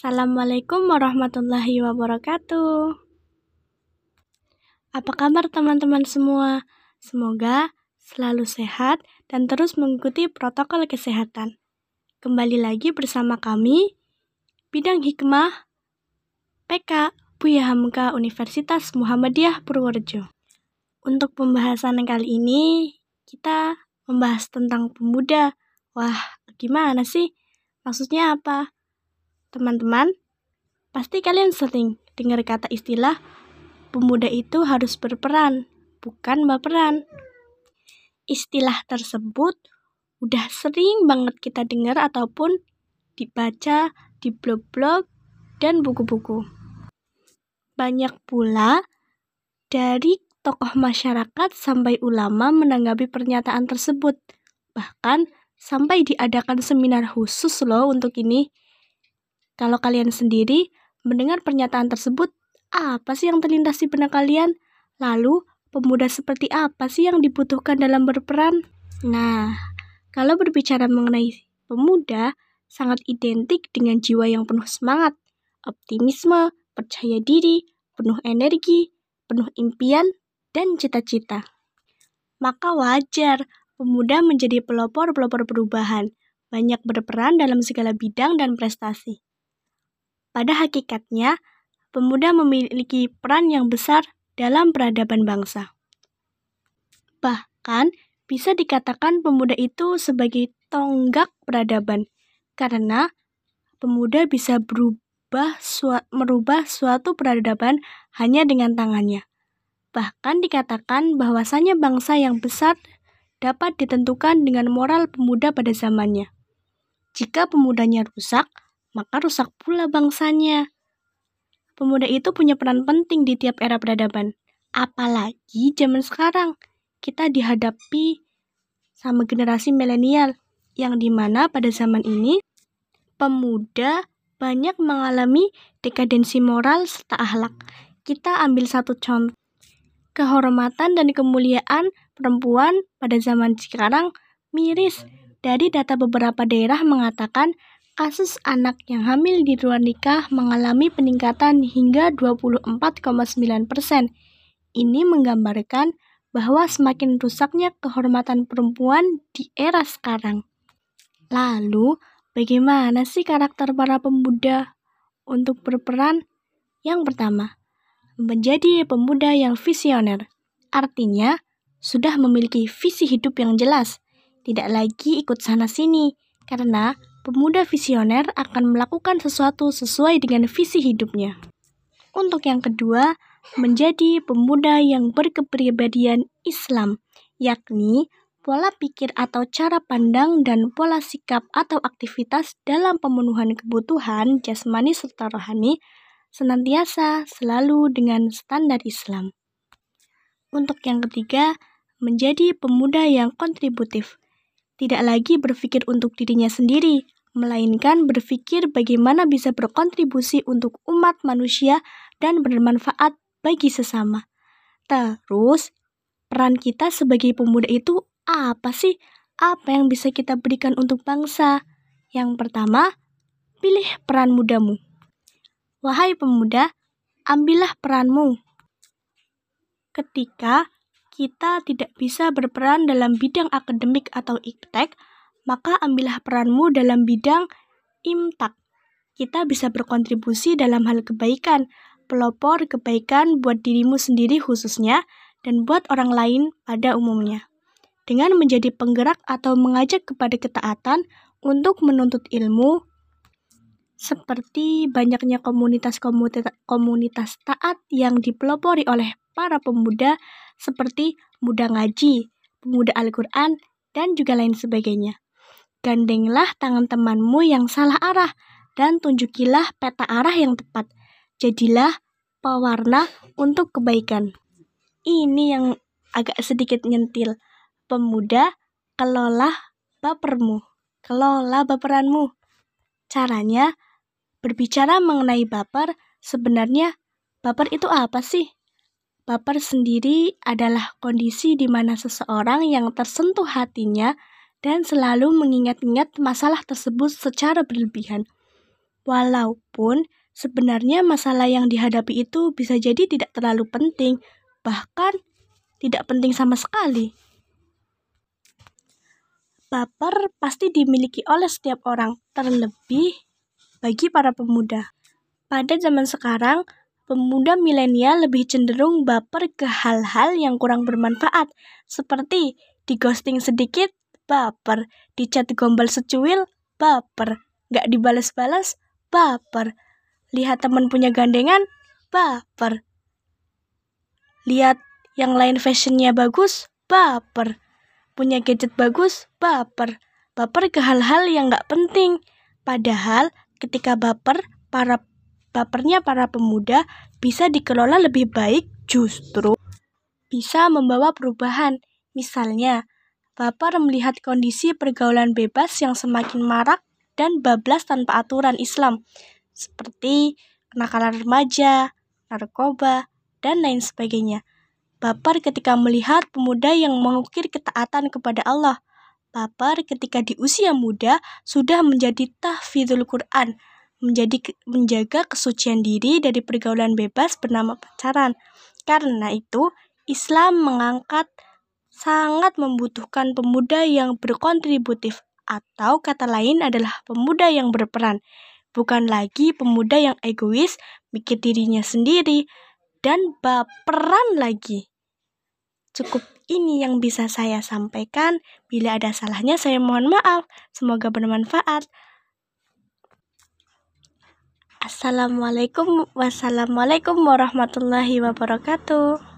Assalamualaikum warahmatullahi wabarakatuh. Apa kabar teman-teman semua? Semoga selalu sehat dan terus mengikuti protokol kesehatan. Kembali lagi bersama kami, Bidang Hikmah PK Buya Hamka Universitas Muhammadiyah Purworejo. Untuk pembahasan kali ini, kita membahas tentang pemuda. Wah, gimana sih? Maksudnya apa? Teman-teman, pasti kalian sering dengar kata istilah pemuda itu harus berperan, bukan baperan. Istilah tersebut udah sering banget kita dengar ataupun dibaca di blog-blog dan buku-buku. Banyak pula dari tokoh masyarakat sampai ulama menanggapi pernyataan tersebut. Bahkan sampai diadakan seminar khusus loh untuk ini. Kalau kalian sendiri mendengar pernyataan tersebut, apa sih yang terlintas di benak kalian? Lalu, pemuda seperti apa sih yang dibutuhkan dalam berperan? Nah, kalau berbicara mengenai pemuda, sangat identik dengan jiwa yang penuh semangat, optimisme, percaya diri, penuh energi, penuh impian, dan cita-cita. Maka wajar pemuda menjadi pelopor-pelopor perubahan, banyak berperan dalam segala bidang dan prestasi. Pada hakikatnya, pemuda memiliki peran yang besar dalam peradaban bangsa. Bahkan, bisa dikatakan pemuda itu sebagai tonggak peradaban, karena pemuda bisa berubah su merubah suatu peradaban hanya dengan tangannya. Bahkan dikatakan bahwasanya bangsa yang besar dapat ditentukan dengan moral pemuda pada zamannya. Jika pemudanya rusak, maka rusak pula bangsanya. Pemuda itu punya peran penting di tiap era peradaban. Apalagi zaman sekarang, kita dihadapi sama generasi milenial, yang di mana pada zaman ini, pemuda banyak mengalami dekadensi moral serta akhlak. Kita ambil satu contoh. Kehormatan dan kemuliaan perempuan pada zaman sekarang miris. Dari data beberapa daerah mengatakan kasus anak yang hamil di luar nikah mengalami peningkatan hingga 24,9 persen. Ini menggambarkan bahwa semakin rusaknya kehormatan perempuan di era sekarang. Lalu, bagaimana sih karakter para pemuda untuk berperan? Yang pertama, menjadi pemuda yang visioner. Artinya, sudah memiliki visi hidup yang jelas, tidak lagi ikut sana-sini, karena pemuda visioner akan melakukan sesuatu sesuai dengan visi hidupnya. Untuk yang kedua, menjadi pemuda yang berkepribadian Islam, yakni pola pikir atau cara pandang dan pola sikap atau aktivitas dalam pemenuhan kebutuhan jasmani serta rohani senantiasa selalu dengan standar Islam. Untuk yang ketiga, menjadi pemuda yang kontributif, tidak lagi berpikir untuk dirinya sendiri, melainkan berpikir bagaimana bisa berkontribusi untuk umat manusia dan bermanfaat bagi sesama. Terus, peran kita sebagai pemuda itu apa sih? Apa yang bisa kita berikan untuk bangsa? Yang pertama, pilih peran mudamu. Wahai pemuda, ambillah peranmu. Ketika kita tidak bisa berperan dalam bidang akademik atau iptek, maka ambillah peranmu dalam bidang imtak. Kita bisa berkontribusi dalam hal kebaikan, pelopor kebaikan buat dirimu sendiri khususnya, dan buat orang lain pada umumnya. Dengan menjadi penggerak atau mengajak kepada ketaatan untuk menuntut ilmu, seperti banyaknya komunitas-komunitas taat yang dipelopori oleh para pemuda seperti muda ngaji, pemuda Al-Quran, dan juga lain sebagainya. Gandenglah tangan temanmu yang salah arah dan tunjukilah peta arah yang tepat. Jadilah pewarna untuk kebaikan. Ini yang agak sedikit nyentil. Pemuda, kelola bapermu. Kelola baperanmu. Caranya, berbicara mengenai baper, sebenarnya baper itu apa sih? Baper sendiri adalah kondisi di mana seseorang yang tersentuh hatinya dan selalu mengingat-ingat masalah tersebut secara berlebihan. Walaupun sebenarnya masalah yang dihadapi itu bisa jadi tidak terlalu penting, bahkan tidak penting sama sekali. Baper pasti dimiliki oleh setiap orang, terlebih bagi para pemuda. Pada zaman sekarang, pemuda milenial lebih cenderung baper ke hal-hal yang kurang bermanfaat, seperti di ghosting sedikit, baper, di chat gombal secuil, baper, gak dibales-balas, baper. Lihat teman punya gandengan, baper. Lihat yang lain fashionnya bagus, baper. Punya gadget bagus, baper. Baper ke hal-hal yang gak penting. Padahal ketika baper, para bapernya para pemuda bisa dikelola lebih baik justru bisa membawa perubahan. Misalnya, baper melihat kondisi pergaulan bebas yang semakin marak dan bablas tanpa aturan Islam, seperti kenakalan remaja, narkoba, dan lain sebagainya. Baper ketika melihat pemuda yang mengukir ketaatan kepada Allah. Baper ketika di usia muda sudah menjadi tahfidzul Quran, menjadi menjaga kesucian diri dari pergaulan bebas bernama pacaran. Karena itu, Islam mengangkat sangat membutuhkan pemuda yang berkontributif atau kata lain adalah pemuda yang berperan, bukan lagi pemuda yang egois, mikir dirinya sendiri, dan baperan lagi. Cukup ini yang bisa saya sampaikan. Bila ada salahnya, saya mohon maaf. Semoga bermanfaat. Assalamualaikum wassalamualaikum warahmatullahi wabarakatuh.